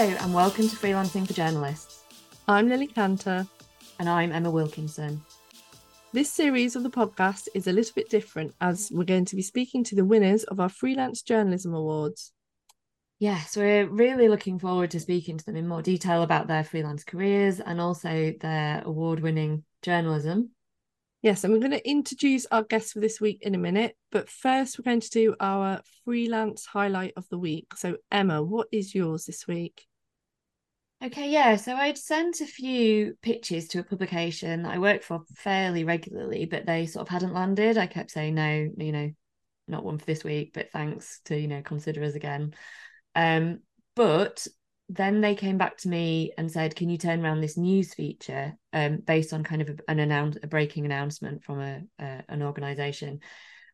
Hello, and welcome to Freelancing for Journalists. I'm Lily Canter. And I'm Emma Wilkinson. This series of the podcast is a little bit different as we're going to be speaking to the winners of our Freelance Journalism Awards. Yes, we're really looking forward to speaking to them in more detail about their freelance careers and also their award winning journalism. Yes, and we're going to introduce our guests for this week in a minute. But first, we're going to do our freelance highlight of the week. So, Emma, what is yours this week? Okay, yeah. So I'd sent a few pitches to a publication that I work for fairly regularly, but they sort of hadn't landed. I kept saying no, you know, not one for this week, but thanks to, you know, consider us again. Um, but then they came back to me and said, "Can you turn around this news feature um, based on kind of a, an announce a breaking announcement from a, a an organization?"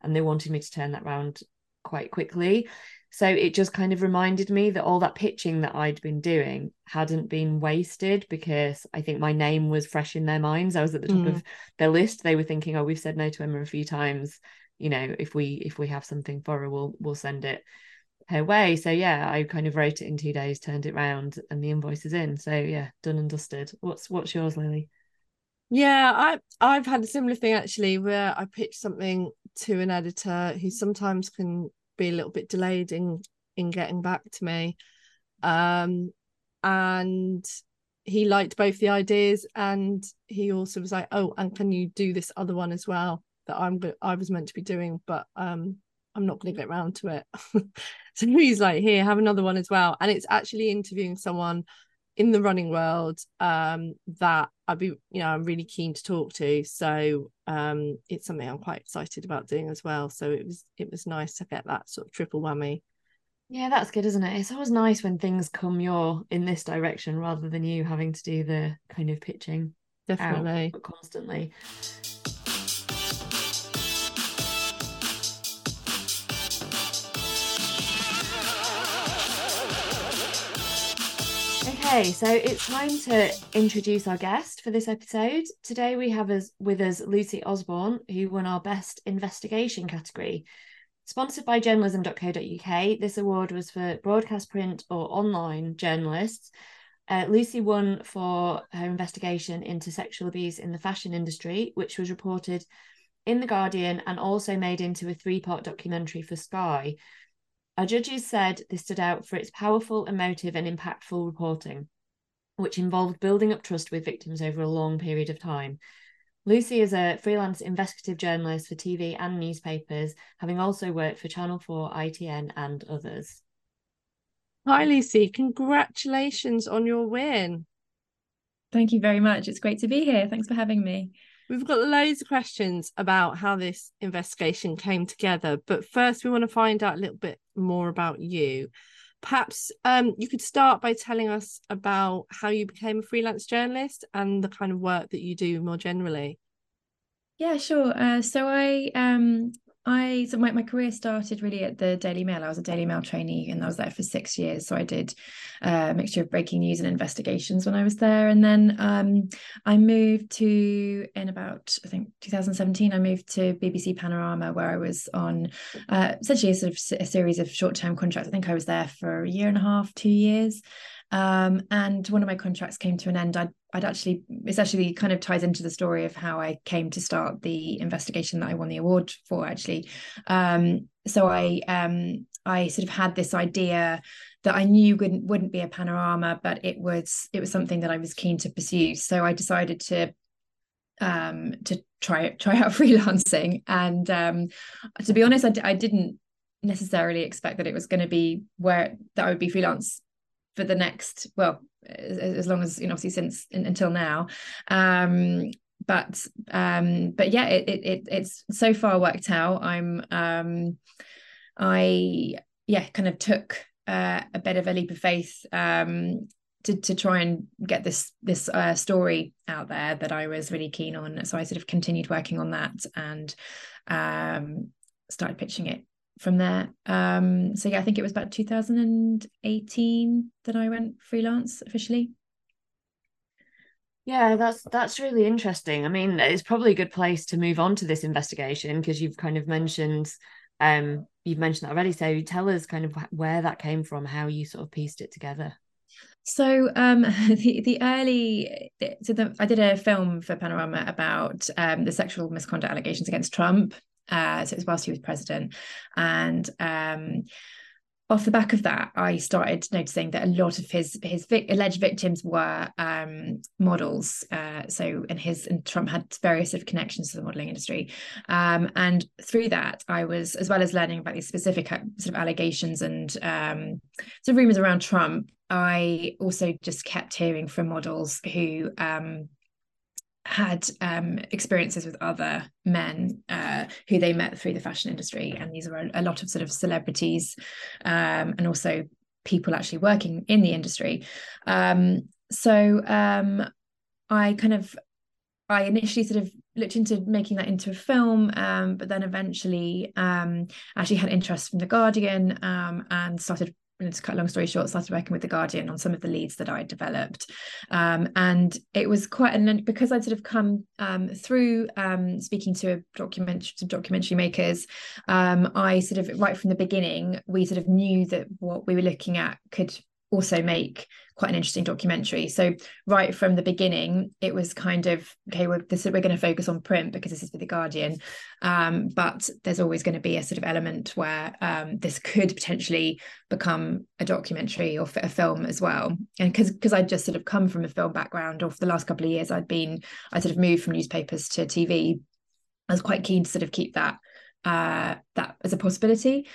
And they wanted me to turn that around quite quickly. So it just kind of reminded me that all that pitching that I'd been doing hadn't been wasted because I think my name was fresh in their minds. I was at the top mm. of their list. They were thinking, "Oh, we've said no to Emma a few times. You know, if we if we have something for her, we'll we'll send it." her way. So yeah, I kind of wrote it in two days, turned it round, and the invoice is in. So yeah, done and dusted. What's what's yours, Lily? Yeah, I I've had a similar thing actually where I pitched something to an editor who sometimes can be a little bit delayed in in getting back to me. Um and he liked both the ideas and he also was like, "Oh, and can you do this other one as well that I'm I was meant to be doing, but um I'm not going to get around to it. so he's like, here, have another one as well. And it's actually interviewing someone in the running world um, that I'd be, you know, I'm really keen to talk to. So um, it's something I'm quite excited about doing as well. So it was it was nice to get that sort of triple whammy. Yeah, that's good, isn't it? It's always nice when things come your in this direction rather than you having to do the kind of pitching definitely constantly. Okay, so it's time to introduce our guest for this episode. Today we have us with us Lucy Osborne, who won our Best Investigation category. Sponsored by journalism.co.uk, this award was for broadcast print or online journalists. Uh, Lucy won for her investigation into sexual abuse in the fashion industry, which was reported in The Guardian and also made into a three part documentary for Sky. Our judges said this stood out for its powerful, emotive, and impactful reporting, which involved building up trust with victims over a long period of time. Lucy is a freelance investigative journalist for TV and newspapers, having also worked for Channel 4, ITN, and others. Hi, Lucy. Congratulations on your win. Thank you very much. It's great to be here. Thanks for having me. We've got loads of questions about how this investigation came together, but first we want to find out a little bit more about you. Perhaps um, you could start by telling us about how you became a freelance journalist and the kind of work that you do more generally. Yeah, sure. Uh, so I um, I so my, my career started really at the Daily Mail. I was a Daily Mail trainee and I was there for six years. So I did uh, a mixture of breaking news and investigations when I was there. And then um, I moved to in about I think 2017. I moved to BBC Panorama where I was on uh, essentially a sort of a series of short term contracts. I think I was there for a year and a half, two years. Um, and one of my contracts came to an end. I'd, I'd actually, it's actually kind of ties into the story of how I came to start the investigation that I won the award for, actually. Um, so I, um, I sort of had this idea that I knew wouldn't wouldn't be a panorama, but it was it was something that I was keen to pursue. So I decided to um to try try out freelancing and um to be honest I d- I didn't necessarily expect that it was going to be where that I would be freelance for the next well as, as long as you know obviously since in, until now um but um but yeah it, it, it it's so far worked out i'm um i yeah kind of took uh, a bit of a leap of faith um to, to try and get this this uh, story out there that I was really keen on. So I sort of continued working on that and um, started pitching it from there. Um, so yeah, I think it was about 2018 that I went freelance officially. Yeah, that's that's really interesting. I mean, it's probably a good place to move on to this investigation because you've kind of mentioned um you've mentioned that already. So tell us kind of where that came from, how you sort of pieced it together. So um, the the early so the, I did a film for Panorama about um, the sexual misconduct allegations against Trump. Uh, so it was whilst he was president, and um, off the back of that, I started noticing that a lot of his his vic- alleged victims were um, models. Uh, so, and his and Trump had various sort of connections to the modeling industry, um, and through that, I was as well as learning about these specific uh, sort of allegations and um, sort of rumors around Trump. I also just kept hearing from models who um, had um, experiences with other men uh, who they met through the fashion industry, and these were a lot of sort of celebrities um, and also people actually working in the industry. Um, so um, I kind of I initially sort of looked into making that into a film, um, but then eventually um, actually had interest from the Guardian and started to cut a long story short, started working with the Guardian on some of the leads that I developed, um, and it was quite an because I'd sort of come um, through um, speaking to documentary documentary makers. Um, I sort of right from the beginning, we sort of knew that what we were looking at could also make quite an interesting documentary. So right from the beginning, it was kind of okay. We're this, we're going to focus on print because this is for the Guardian, um, but there's always going to be a sort of element where um, this could potentially become a documentary or a film as well. And because because I'd just sort of come from a film background, or for the last couple of years, I'd been I sort of moved from newspapers to TV. I was quite keen to sort of keep that uh, that as a possibility.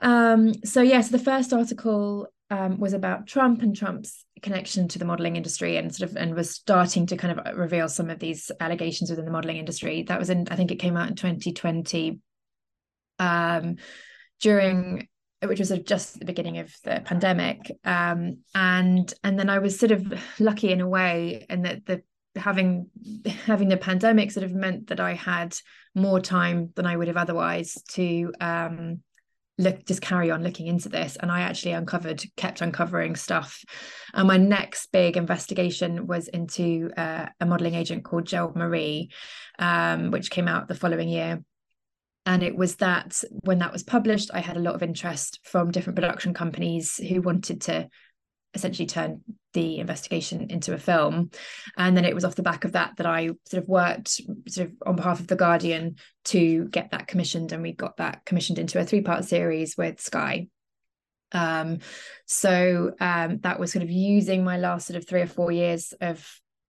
Um, so yeah, so the first article um, was about Trump and Trump's connection to the modeling industry and sort of and was starting to kind of reveal some of these allegations within the modeling industry. That was in I think it came out in 2020 um, during which was sort of just the beginning of the pandemic um, and and then I was sort of lucky in a way in that the having having the pandemic sort of meant that I had more time than I would have otherwise to um, look just carry on looking into this. And i actually uncovered kept uncovering stuff. And my next big investigation was into uh, a modeling agent called gerald marie um, which came out the following year. And it was that when that was published i had a lot of interest from different production companies who wanted to essentially turned the investigation into a film and then it was off the back of that that i sort of worked sort of on behalf of the guardian to get that commissioned and we got that commissioned into a three part series with sky um, so um, that was sort of using my last sort of three or four years of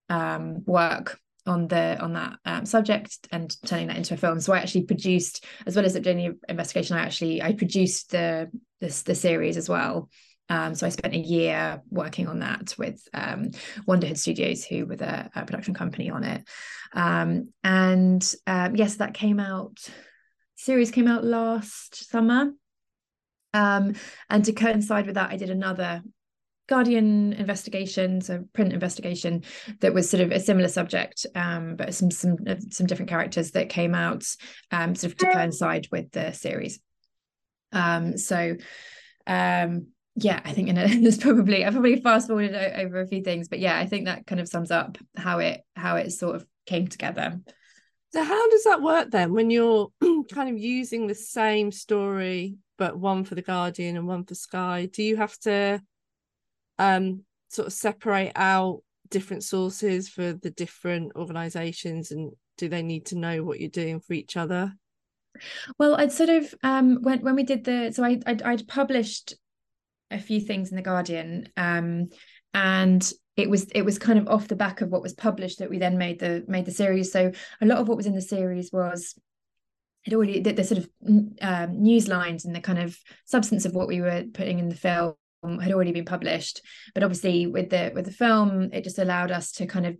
um, work on the on that um, subject and turning that into a film. So I actually produced, as well as doing the investigation, I actually I produced the this the series as well. Um, so I spent a year working on that with um, Wonderhood Studios, who were the uh, production company on it. Um, and um, yes, that came out. Series came out last summer. Um, and to coincide with that, I did another Guardian investigation, so print investigation that was sort of a similar subject, um, but some some some different characters that came out um, sort of to coincide with the series. Um, so um, yeah, I think in a, there's probably I probably fast forwarded over a few things, but yeah, I think that kind of sums up how it how it sort of came together. So how does that work then when you're kind of using the same story but one for the Guardian and one for Sky? Do you have to um sort of separate out different sources for the different organizations and do they need to know what you're doing for each other? Well, I'd sort of um when when we did the so I I'd, I'd published a few things in the Guardian, um, and it was it was kind of off the back of what was published that we then made the made the series. So a lot of what was in the series was it already the, the sort of um, news lines and the kind of substance of what we were putting in the film had already been published. But obviously with the with the film, it just allowed us to kind of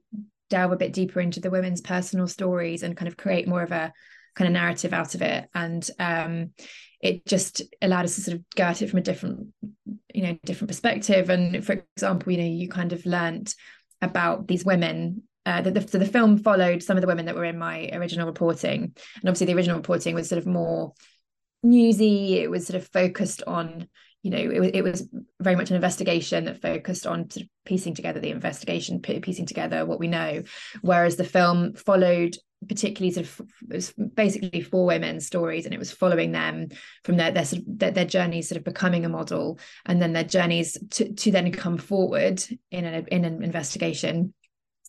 delve a bit deeper into the women's personal stories and kind of create more of a kind of narrative out of it. And um, it just allowed us to sort of go at it from a different you know different perspective. And for example you know you kind of learnt about these women uh, the, the, so the film followed some of the women that were in my original reporting. And obviously the original reporting was sort of more newsy. It was sort of focused on you know it, it was very much an investigation that focused on sort of piecing together the investigation piecing together what we know. Whereas the film followed particularly sort of it was basically four women's stories and it was following them from their their sort of their, their journeys sort of becoming a model and then their journeys to, to then come forward in an in an investigation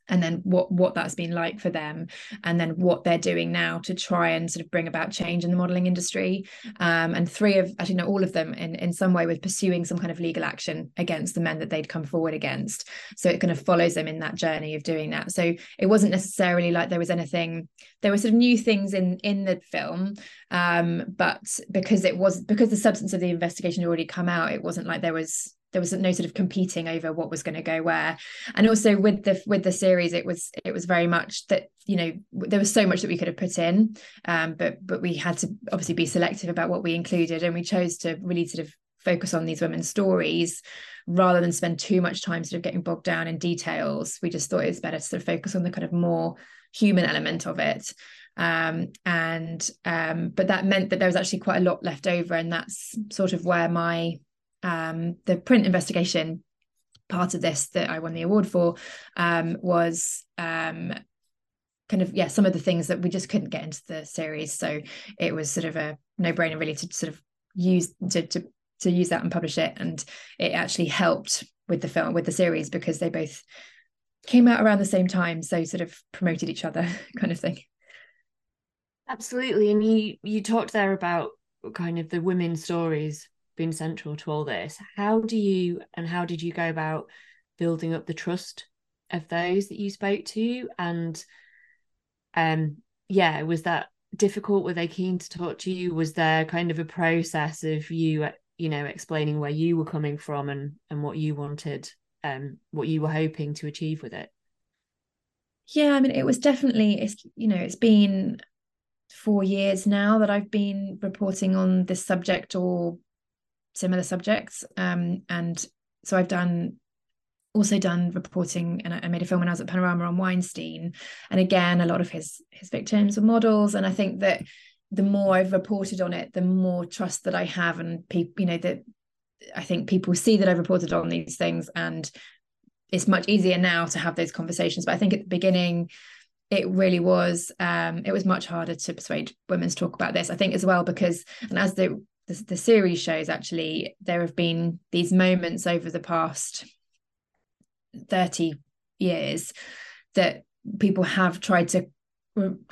and then what what that's been like for them and then what they're doing now to try and sort of bring about change in the modeling industry. Um, and three of actually no all of them in in some way were pursuing some kind of legal action against the men that they'd come forward against. So it kind of follows them in that journey of doing that. So it wasn't necessarily like there was anything there were sort of new things in in the film um, but because it was because the substance of the investigation had already come out it wasn't like there was there was no sort of competing over what was going to go where. And also with the with the series it was it was very much that you know there was so much that we could have put in um, but but we had to obviously be selective about what we included and we chose to really sort of focus on these women's stories rather than spend too much time sort of getting bogged down in details. We just thought it was better to sort of focus on the kind of more human element of it. Um, and um, but that meant that there was actually quite a lot left over and that's sort of where my um, the print investigation part of this that I won the award for um, was um, kind of yeah some of the things that we just couldn't get into the series. So it was sort of a no-brainer really to sort of use to, to to use that and publish it. And it actually helped with the film with the series because they both came out around the same time. So sort of promoted each other kind of thing. Absolutely. And you you talked there about kind of the women's stories been central to all this. How do you and how did you go about building up the trust of those that you spoke to? And um, yeah, was that difficult? Were they keen to talk to you? Was there kind of a process of you, you know, explaining where you were coming from and and what you wanted, um, what you were hoping to achieve with it? Yeah, I mean, it was definitely it's you know it's been four years now that I've been reporting on this subject or similar subjects. Um, and so I've done also done reporting and I made a film when I was at Panorama on Weinstein. And again, a lot of his his victims were models. And I think that the more I've reported on it, the more trust that I have and people, you know, that I think people see that I've reported on these things and it's much easier now to have those conversations. But I think at the beginning, it really was um, it was much harder to persuade women to talk about this. I think as well because and as the the, the series shows actually there have been these moments over the past 30 years that people have tried to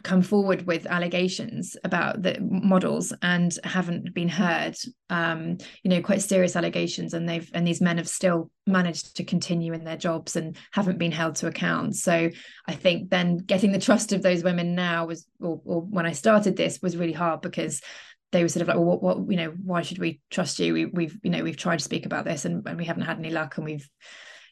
come forward with allegations about the models and haven't been heard. Um, you know quite serious allegations and they've and these men have still managed to continue in their jobs and haven't been held to account. So i think then getting the trust of those women now was or, or when i started this was really hard because they were sort of like, well, what, what, you know, why should we trust you? We, we've, you know, we've tried to speak about this and, and we haven't had any luck, and we've,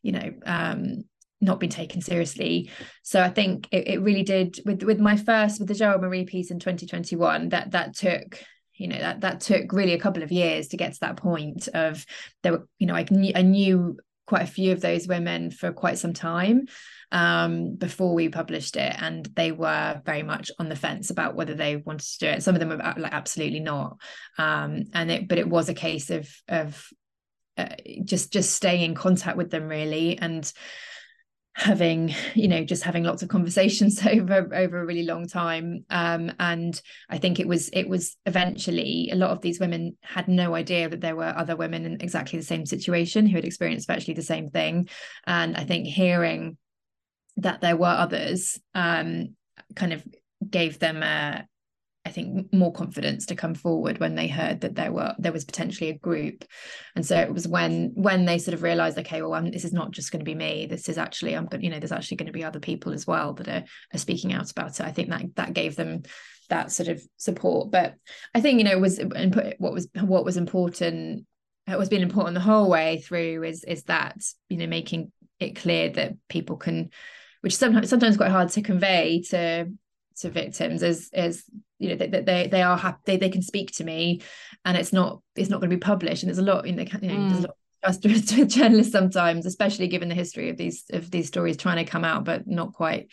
you know, um, not been taken seriously. So I think it, it really did with with my first with the Gerald Marie piece in 2021. That that took you know that that took really a couple of years to get to that point of there were you know I knew I knew quite a few of those women for quite some time um, before we published it, and they were very much on the fence about whether they wanted to do it. Some of them were like absolutely not, um, and it but it was a case of of uh, just just staying in contact with them really and having you know just having lots of conversations over over a really long time. Um, and i think it was it was eventually a lot of these women had no idea that there were other women in exactly the same situation who had experienced virtually the same thing. And i think hearing that there were others um, kind of gave them a, I think more confidence to come forward when they heard that there were there was potentially a group, and so it was when when they sort of realised, okay, well, I'm, this is not just going to be me. This is actually I'm you know, there's actually going to be other people as well that are, are speaking out about it. I think that that gave them that sort of support. But I think you know was what was what was important. What was been important the whole way through is is that you know making it clear that people can which sometimes sometimes quite hard to convey to to victims is is you know that they, they are happy they, they can speak to me and it's not it's not going to be published and there's a lot in the you know mm. there's a lot of trust with journalists sometimes especially given the history of these of these stories trying to come out but not quite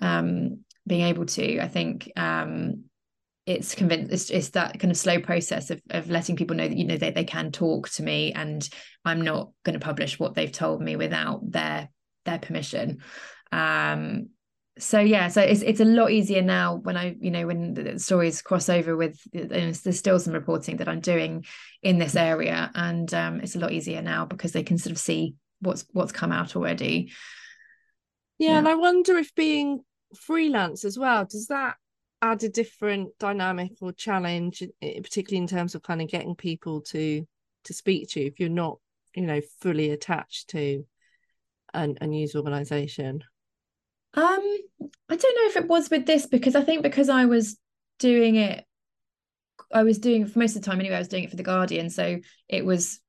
um being able to i think um it's convinced it's, it's that kind of slow process of, of letting people know that you know they, they can talk to me and i'm not going to publish what they've told me without their their permission um, so yeah so it's it's a lot easier now when i you know when the stories cross over with there's still some reporting that i'm doing in this area and um, it's a lot easier now because they can sort of see what's what's come out already yeah, yeah. and i wonder if being freelance as well does that add a different dynamic or challenge particularly in terms of kind of getting people to to speak to you if you're not you know fully attached to an, a news organization um, I don't know if it was with this because I think because I was doing it, I was doing for most of the time anyway. I was doing it for the Guardian, so it was,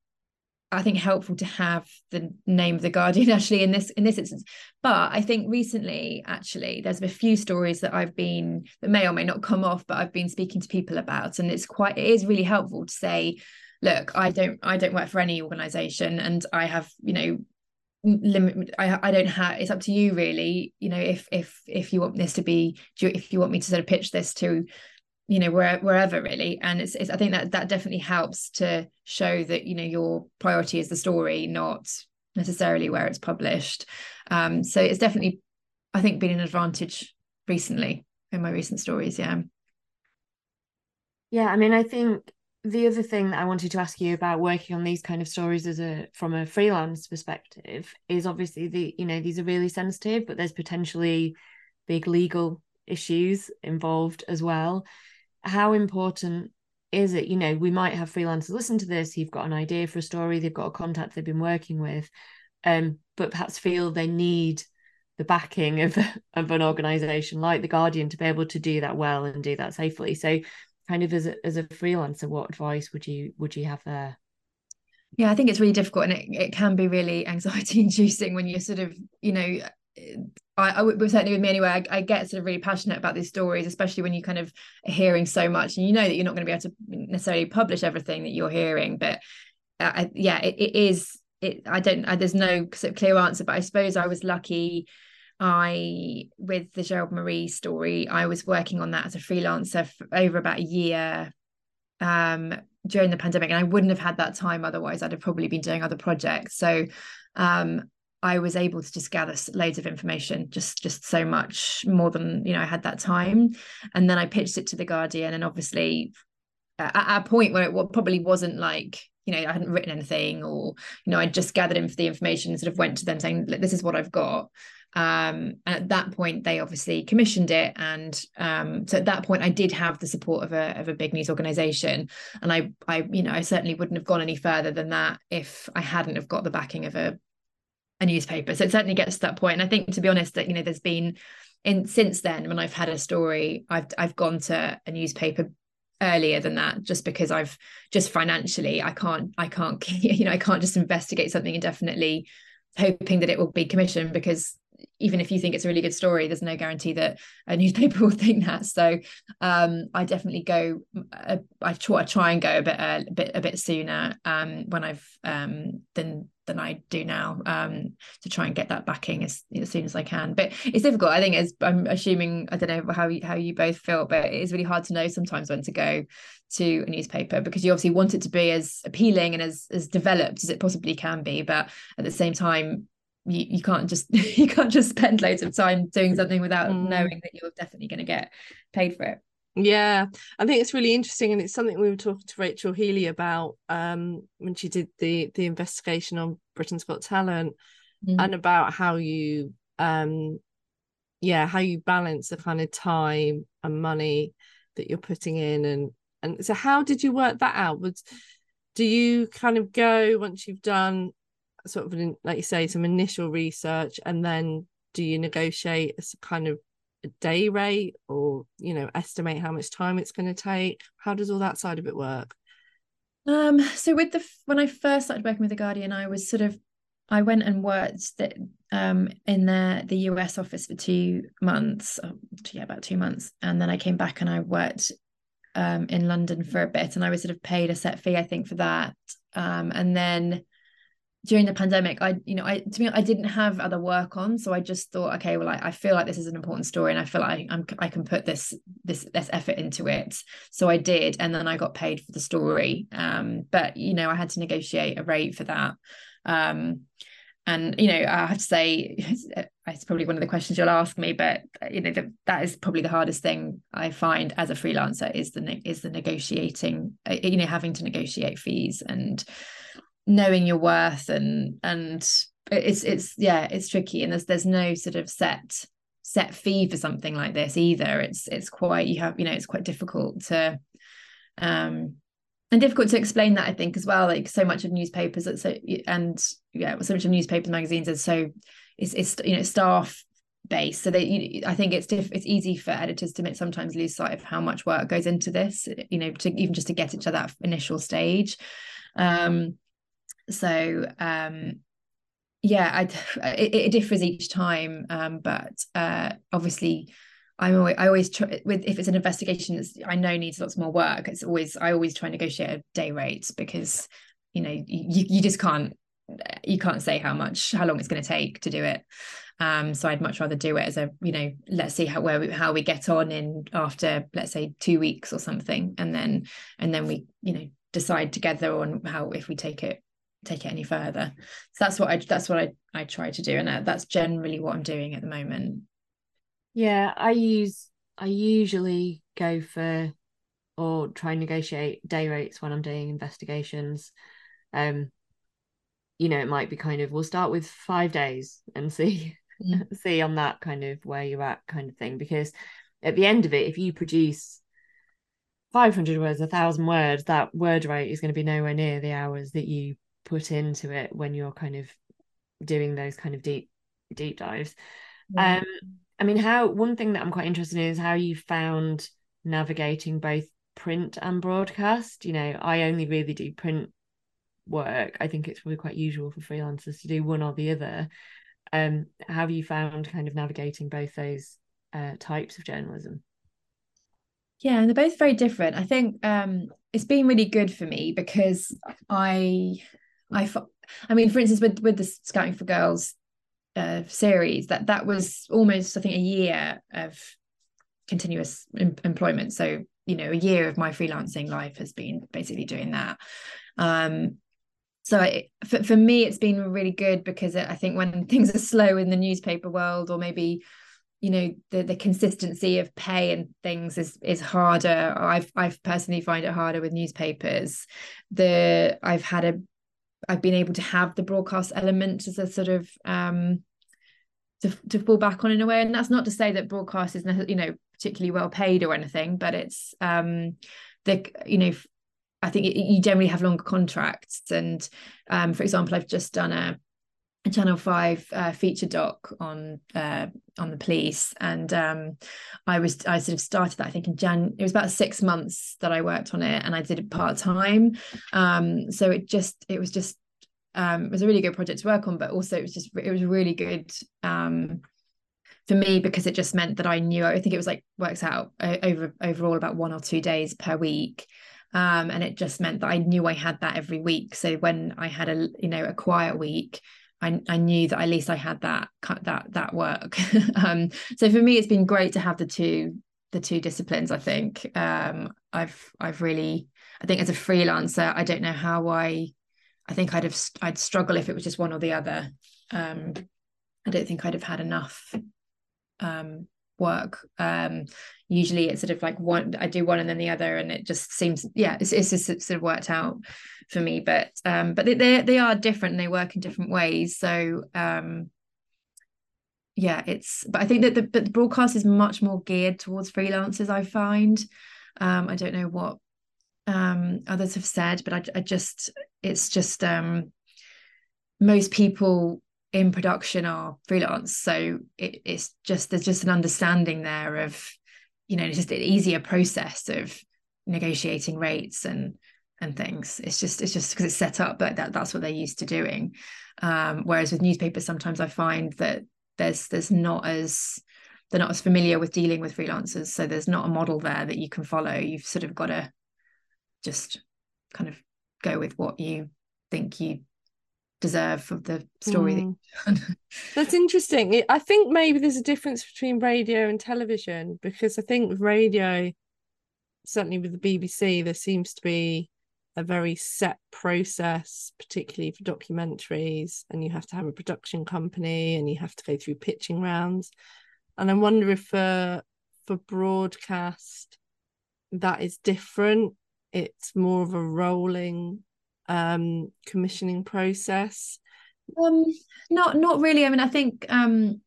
I think, helpful to have the name of the Guardian actually in this in this instance. But I think recently, actually, there's a few stories that I've been that may or may not come off, but I've been speaking to people about, and it's quite it is really helpful to say look i don't i don't work for any organization and i have you know limit I, I don't have it's up to you really you know if if if you want this to be if you want me to sort of pitch this to you know where, wherever really. And it's, it's i think that that definitely helps to show that you know your priority is the story not necessarily where it's published. Um so it's definitely i think been an advantage recently in my recent stories yeah. Yeah i mean i think the other thing that I wanted to ask you about working on these kind of stories as a from a freelance perspective is obviously the you know these are really sensitive, but there's potentially big legal issues involved as well. How important is it? You know, we might have freelancers listen to this. You've got an idea for a story, they've got a contact they've been working with, um, but perhaps feel they need the backing of of an organization like the Guardian to be able to do that well and do that safely. So kind of as a, as a freelancer what advice would you would you have there? Yeah i think it's really difficult and it, it can be really anxiety inducing when you're sort of you know I, I would certainly with me anyway I, I, get sort of really passionate about these stories especially when you kind of hearing so much and you know that you're not going to be able to necessarily publish everything that you're hearing but uh, yeah it, it is it I don't I, there's no sort of clear answer but I suppose I was lucky I, with the Gerald Marie story, I was working on that as a freelancer for over about a year um, during the pandemic, and I wouldn't have had that time otherwise. I'd have probably been doing other projects. So um, I was able to just gather loads of information, just just so much more than you know I had that time. And then I pitched it to the Guardian, and obviously at, a point where it probably wasn't like you know I hadn't written anything, or you know I just gathered in for the information and sort of went to them saying, "This is what I've got." Um, and at that point they obviously commissioned it. And um, so at that point i did have the support of a, of a big news organization. And i i you know i certainly wouldn't have gone any further than that if i hadn't have got the backing of a a newspaper. So it certainly gets to that point. and i think to be honest that you know there's been in since then when i've had a story i've i've gone to a newspaper earlier than that just because i've just financially i can't i can't you know i can't just investigate something indefinitely hoping that it will be commissioned because even if you think it's a really good story there's no guarantee that a newspaper will think that. So um, i definitely go uh, I, try, I try and go a bit uh, a bit a bit sooner um, when i've um, than than i do now um, to try and get that backing as, as soon as i can. But it's difficult. I think as i'm assuming i don't know how you, how you both feel but it's really hard to know sometimes when to go to a newspaper because you obviously want it to be as appealing and as as developed as it possibly can be. But at the same time you, you can't just you can't just spend loads of time doing something without mm. knowing that you're definitely going to get paid for it yeah i think it's really interesting and it's something we were talking to rachel healy about um when she did the the investigation on britain's got talent mm. and about how you um yeah how you balance the kind of time and money that you're putting in and and so how did you work that out was do you kind of go once you've done sort of like you say some initial research and then do you negotiate a kind of a day rate or you know estimate how much time it's going to take? How does all that side of it work? Um so with the when i first started working with the guardian i was sort of i went and worked that um in the the us office for two months oh, yeah about two months and then i came back and i worked um in london for a bit and i was sort of paid a set fee i think for that. Um and then during the pandemic i you know i to me i didn't have other work on so i just thought okay well I, I feel like this is an important story and i feel like I'm, i can put this this this effort into it. So i did and then i got paid for the story. Um but you know i had to negotiate a rate for that. Um and you know i have to say it's probably one of the questions you'll ask me but you know the, that is probably the hardest thing i find as a freelancer is the is the negotiating uh, you know having to negotiate fees and knowing your worth and and it's it's yeah it's tricky. And there's there's no sort of set set fee for something like this either. It's it's quite you have you know it's quite difficult to um and difficult to explain that I think as well. Like so much of newspapers so and yeah so much of newspapers magazines is so it's it's you know staff based. So they you, I think it's diff, it's easy for editors to sometimes lose sight of how much work goes into this you know to even just to get it to that initial stage. Um so um yeah I it, it differs each time um but uh obviously I'm always, I always try with if it's an investigation that's I know needs lots more work. It's always I always try and negotiate a day rate because you know you you just can't you can't say how much how long it's going to take to do it. Um, so I'd much rather do it as a you know let's see how where we, how we get on in after let's say two weeks or something, and then and then we you know decide together on how if we take it take it any further. So that's what I that's what I I try to do, and that's generally what I'm doing at the moment. Yeah, I use I usually go for or try and negotiate day rates when I'm doing investigations. Um, you know, it might be kind of we'll start with five days and see mm. see on that kind of where you're at kind of thing. Because at the end of it, if you produce 500 words, a thousand words, that word rate is going to be nowhere near the hours that you put into it when you're kind of doing those kind of deep deep dives. Um I mean, how one thing that I'm quite interested in is how you found navigating both print and broadcast. You know, I only really do print work. I think it's probably quite usual for freelancers to do one or the other. Um, how have you found kind of navigating both those uh, types of journalism? Yeah, and they're both very different. I think um, it's been really good for me because I, I, I mean, for instance, with with the Scouting for Girls uh, series that that was almost i think a year of continuous em- employment. So you know a year of my freelancing life has been basically doing that. Um so for, for me it's been really good because i think when things are slow in the newspaper world or maybe you know the the consistency of pay and things is is harder i've i've personally find it harder with newspapers. The i've had a I've been able to have the broadcast element as a sort of um, to to fall back on in a way. And that's not to say that broadcast is you know particularly well paid or anything, but it's um, the you know I think you generally have longer contracts. And um, for example, I've just done a Channel Five uh, feature doc on uh, on the police, and um, I was I sort of started that I think in Jan. It was about six months that I worked on it, and I did it part time. Um, so it just it was just um, it was a really good project to work on, but also it was just it was really good um, for me because it just meant that I knew I think it was like works out over overall about one or two days per week. Um, and it just meant that I knew I had that every week. So when I had a you know a quiet week, I, I knew that at least I had that that that work. um, so for me, it's been great to have the two the two disciplines. I think um, I've I've really I think as a freelancer, I don't know how I I think I'd have I'd struggle if it was just one or the other. Um, I don't think I'd have had enough um, work. Um, usually it's sort of like one I do one and then the other, and it just seems yeah, it's, it's just sort of worked out for me but um but they they, are different they work in different ways so um yeah it's but i think that the but the broadcast is much more geared towards freelancers i find um i don't know what um others have said but i, I just it's just um most people in production are freelance. So it, it's just there's just an understanding there of you know it's just an easier process of negotiating rates and and things. It's just it's just because it's set up like that that's what they're used to doing. Um, whereas with newspapers sometimes i find that there's there's not as they're not as familiar with dealing with freelancers. So there's not a model there that you can follow. You've sort of got to just kind of go with what you think you deserve of the story mm. that that's interesting i think maybe there's a difference between radio and television because i think radio certainly with the bbc there seems to be a very set process, particularly for documentaries, and you have to have a production company and you have to go through pitching rounds. And I wonder if for for broadcast that is different. It's more of a rolling um commissioning process. Um not not really. I mean, I think um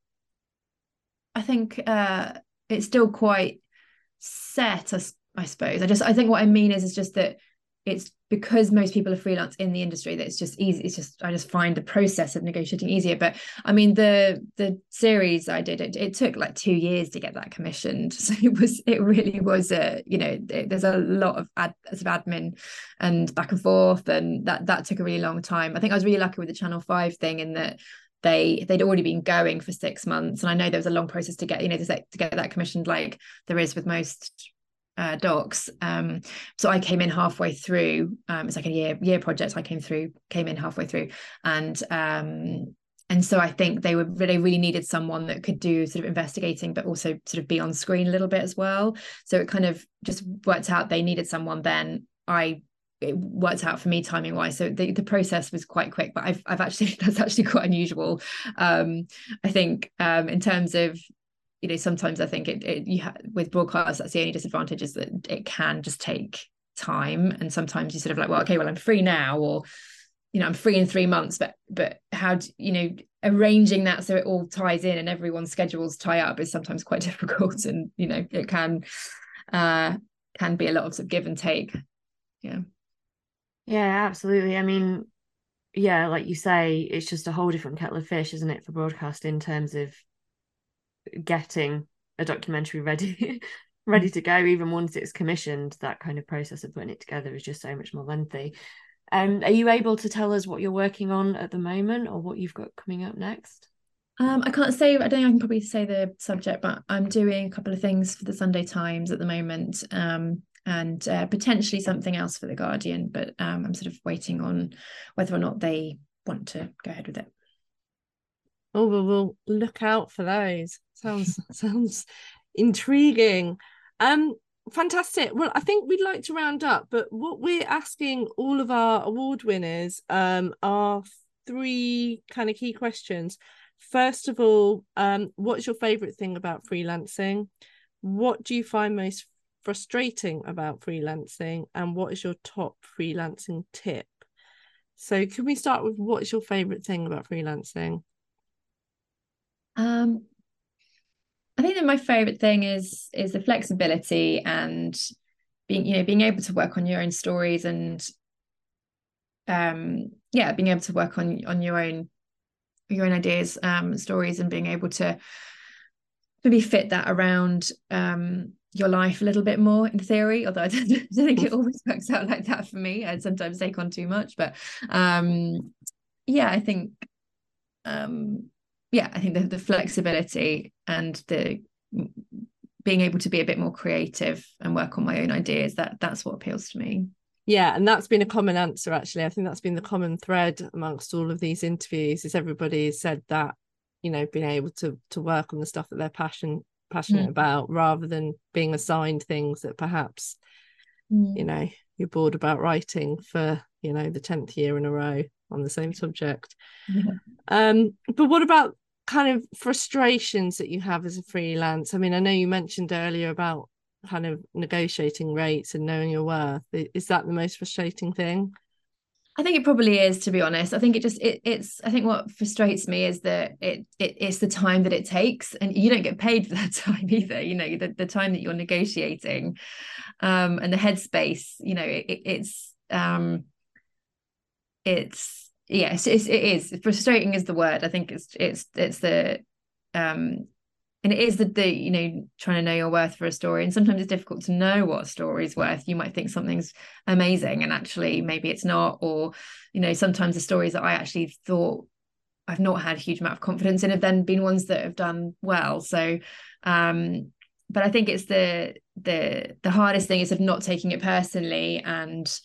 I think uh it's still quite set, I, I suppose. I just I think what I mean is is just that it's because most people are freelance in the industry that it's just easy it's just i just find the process of negotiating easier. But i mean the the series i did it, it took like two years to get that commissioned. So it was it really was a you know it, there's a lot of ad of admin and back and forth and that that took a really long time. I think i was really lucky with the channel 5 thing in that they they'd already been going for six months and i know there was a long process to get you know to, to get that commissioned like there is with most uh, docs. Um, so I came in halfway through. Um, it's like a year year project. I came through, came in halfway through, and um, and so I think they were they really needed someone that could do sort of investigating, but also sort of be on screen a little bit as well. So it kind of just worked out. They needed someone. Then I it worked out for me timing wise so the, the process was quite quick but I've, I've actually that's actually quite unusual um i think um in terms of you know sometimes i think it, it you have with broadcast that's the only disadvantage is that it can just take time. And sometimes you sort of like well okay well i'm free now or you know i'm free in three months but but how do, you know arranging that so it all ties in and everyone's schedules tie up is sometimes quite difficult and you know it can uh can be a lot of, sort of give and take. Yeah. Yeah absolutely. I mean yeah like you say it's just a whole different kettle of fish isn't it for broadcast in terms of getting a documentary ready ready to go even once it's commissioned that kind of process of putting it together is just so much more lengthy um are you able to tell us what you're working on at the moment or what you've got coming up next um, I can't say, I don't think I can probably say the subject, but I'm doing a couple of things for the Sunday Times at the moment um, and uh, potentially something else for The Guardian, but um, I'm sort of waiting on whether or not they want to go ahead with it. Oh, well, we'll look out for those. Sounds sounds intriguing. Um, fantastic. Well, I think we'd like to round up, but what we're asking all of our award winners um are three kind of key questions. First of all, um, what's your favorite thing about freelancing? What do you find most frustrating about freelancing? And what is your top freelancing tip? So, can we start with what's your favorite thing about freelancing? Um, I think that my favorite thing is is the flexibility and being you know being able to work on your own stories and um yeah being able to work on on your own your own ideas um stories and being able to maybe fit that around um your life a little bit more in theory although I don't, I don't think it always works out like that for me. I sometimes take on too much but um yeah I think um yeah, I think the, the flexibility and the being able to be a bit more creative and work on my own ideas that that's what appeals to me yeah and that's been a common answer actually i think that's been the common thread amongst all of these interviews is everybody has said that you know being able to to work on the stuff that they're passion passionate mm. about rather than being assigned things that perhaps mm. you know you're bored about writing for you know the 10th year in a row on the same subject. Yeah. Um, but what about kind of frustrations that you have as a freelance? I mean, I know you mentioned earlier about kind of negotiating rates and knowing your worth. Is that the most frustrating thing? I think it probably is, to be honest. I think it just it, it's. I think what frustrates me is that it, it it's the time that it takes, and you don't get paid for that time either. You know, the, the time that you're negotiating, um, and the headspace. You know, it, it's um, it's yes it's, it is. Frustrating is the word. I think it's it's it's the um and it is the, the you know trying to know your worth for a story. And sometimes it's difficult to know what a story is worth. You might think something's amazing and actually maybe it's not. Or you know sometimes the stories that i actually thought i've not had a huge amount of confidence in have then been ones that have done well. So um but i think it's the the the hardest thing is of not taking it personally and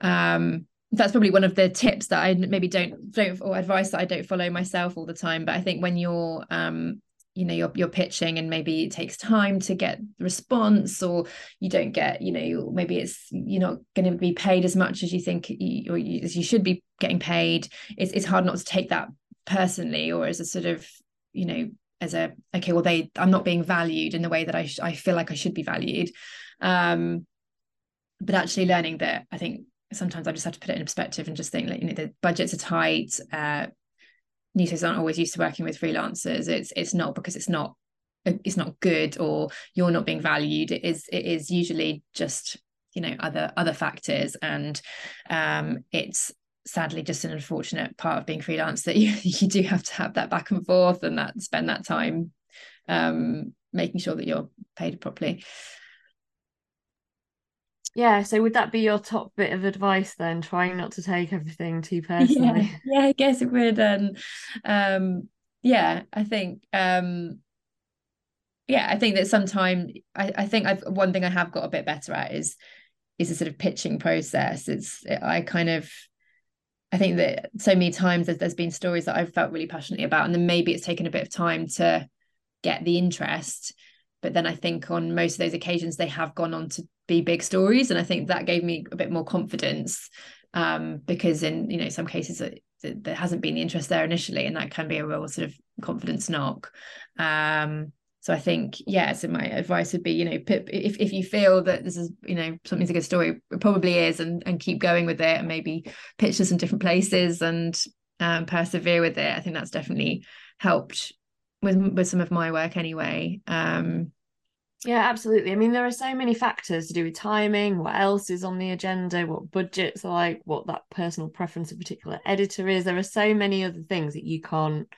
um that's probably one of the tips that I maybe don't don't or advice that I don't follow myself all the time. But I think when you're um you know you're you're pitching and maybe it takes time to get response or you don't get you know maybe it's you're not going to be paid as much as you think you, or you, as you should be getting paid it's it's hard not to take that personally or as a sort of you know as a okay well they i'm not being valued in the way that i sh- i feel like i should be valued um but actually learning that i think sometimes i just have to put it in perspective and just think like you know the budgets are tight uh newspaper's aren't always used to working with freelancers. It's it's not because it's not it's not good or you're not being valued. It is it is usually just you know other other factors. And um it's sadly just an unfortunate part of being freelance that you you do have to have that back and forth and that spend that time um making sure that you're paid properly yeah so would that be your top bit of advice then trying not to take everything too personally yeah, yeah i guess it would and um yeah i think um yeah i think that sometimes i i think i've one thing i have got a bit better at is is a sort of pitching process it's i kind of I think that so many times there's, there's been stories that I've felt really passionately about, and then maybe it's taken a bit of time to get the interest. But then I think on most of those occasions they have gone on to be big stories, and I think that gave me a bit more confidence um, because in you know some cases it, it, there hasn't been the interest there initially, and that can be a real sort of confidence knock. Um, so I think, yeah, so my advice would be, you know, if, if you feel that this is, you know, something's a good story, it probably is, and, and keep going with it and maybe pitch to some different places and um, persevere with it. I think that's definitely helped with with some of my work anyway. Um, yeah, absolutely. I mean, there are so many factors to do with timing, what else is on the agenda, what budgets are like, what that personal preference of particular editor is. There are so many other things that you can't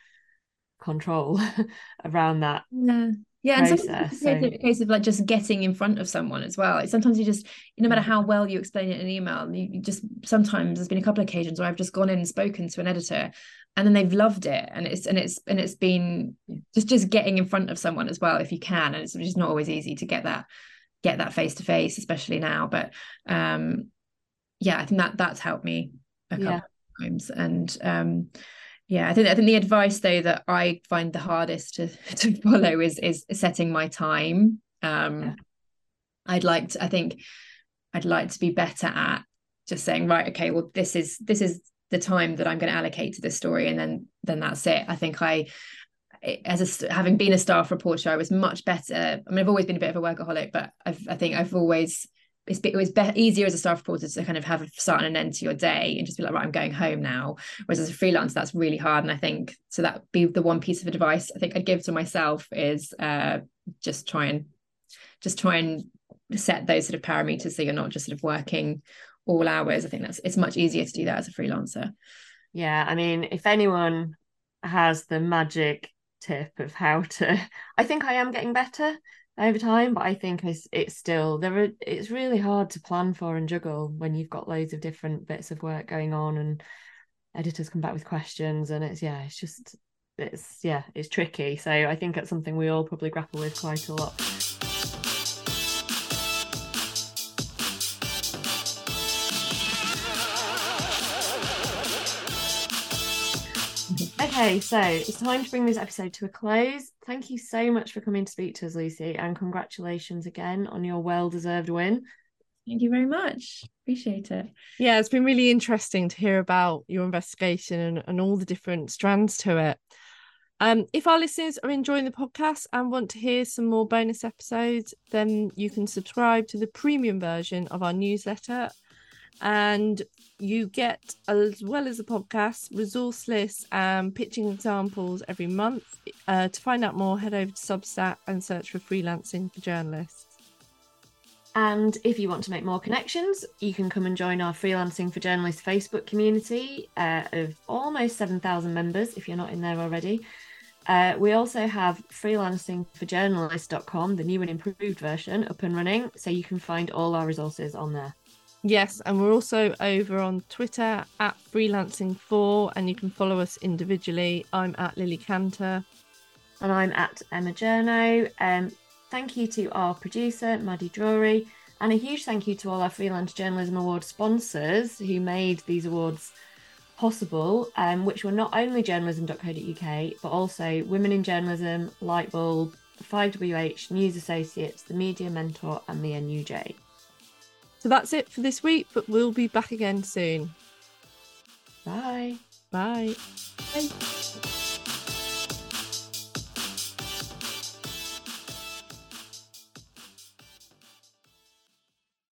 control around that yeah yeah process, and sometimes so. it's a case of like just getting in front of someone as well like sometimes you just no matter mm. how well you explain it in an email you, you just sometimes there's been a couple of occasions where i've just gone in and spoken to an editor and then they've loved it and it's and it's and it's been just just getting in front of someone as well if you can and it's just not always easy to get that get that face to face especially now but um yeah i think that that's helped me a couple yeah. of times and um yeah i think i think the advice though that i find the hardest to to follow is is setting my time um yeah. i'd like to i think i'd like to be better at just saying right okay well this is this is the time that i'm going to allocate to this story and then then that's it i think i as a having been a staff reporter i was much better i mean i've always been a bit of a workaholic but I've, i think i've always it's, it was be- easier as a staff reporter to kind of have a start and an end to your day and just be like, right, I'm going home now. Whereas as a freelancer, that's really hard. And I think so that be the one piece of advice I think I'd give to myself is uh, just try and just try and set those sort of parameters so you're not just sort of working all hours. I think that's it's much easier to do that as a freelancer. Yeah, I mean, if anyone has the magic tip of how to, I think I am getting better over time but i think it's, still there are it's really hard to plan for and juggle when you've got loads of different bits of work going on and editors come back with questions and it's yeah it's just it's yeah it's tricky. So i think it's something we all probably grapple with quite a lot Okay, so it's time to bring this episode to a close. Thank you so much for coming to speak to us, Lucy, and congratulations again on your well deserved win. Thank you very much. Appreciate it. Yeah, it's been really interesting to hear about your investigation and, and all the different strands to it. Um, if our listeners are enjoying the podcast and want to hear some more bonus episodes, then you can subscribe to the premium version of our newsletter and you get as well as the podcast resource lists and pitching examples every month. Uh, to find out more head over to substack and search for freelancing for journalists. And if you want to make more connections you can come and join our freelancing for journalists facebook community uh, of almost 7000 members if you're not in there already. Uh, we also have freelancingforjournalists.com the new and improved version up and running. So you can find all our resources on there Yes, and we're also over on Twitter at freelancing4, and you can follow us individually. I'm at Lily Canter. And I'm at Emma Journo. Um, thank you to our producer, Maddie Drury, and a huge thank you to all our Freelance Journalism Award sponsors who made these awards possible, um, which were not only journalism.co.uk, but also Women in Journalism, Lightbulb, 5WH, News Associates, The Media Mentor, and the NUJ. So that's it for this week, but we'll be back again soon. Bye. Bye. Bye.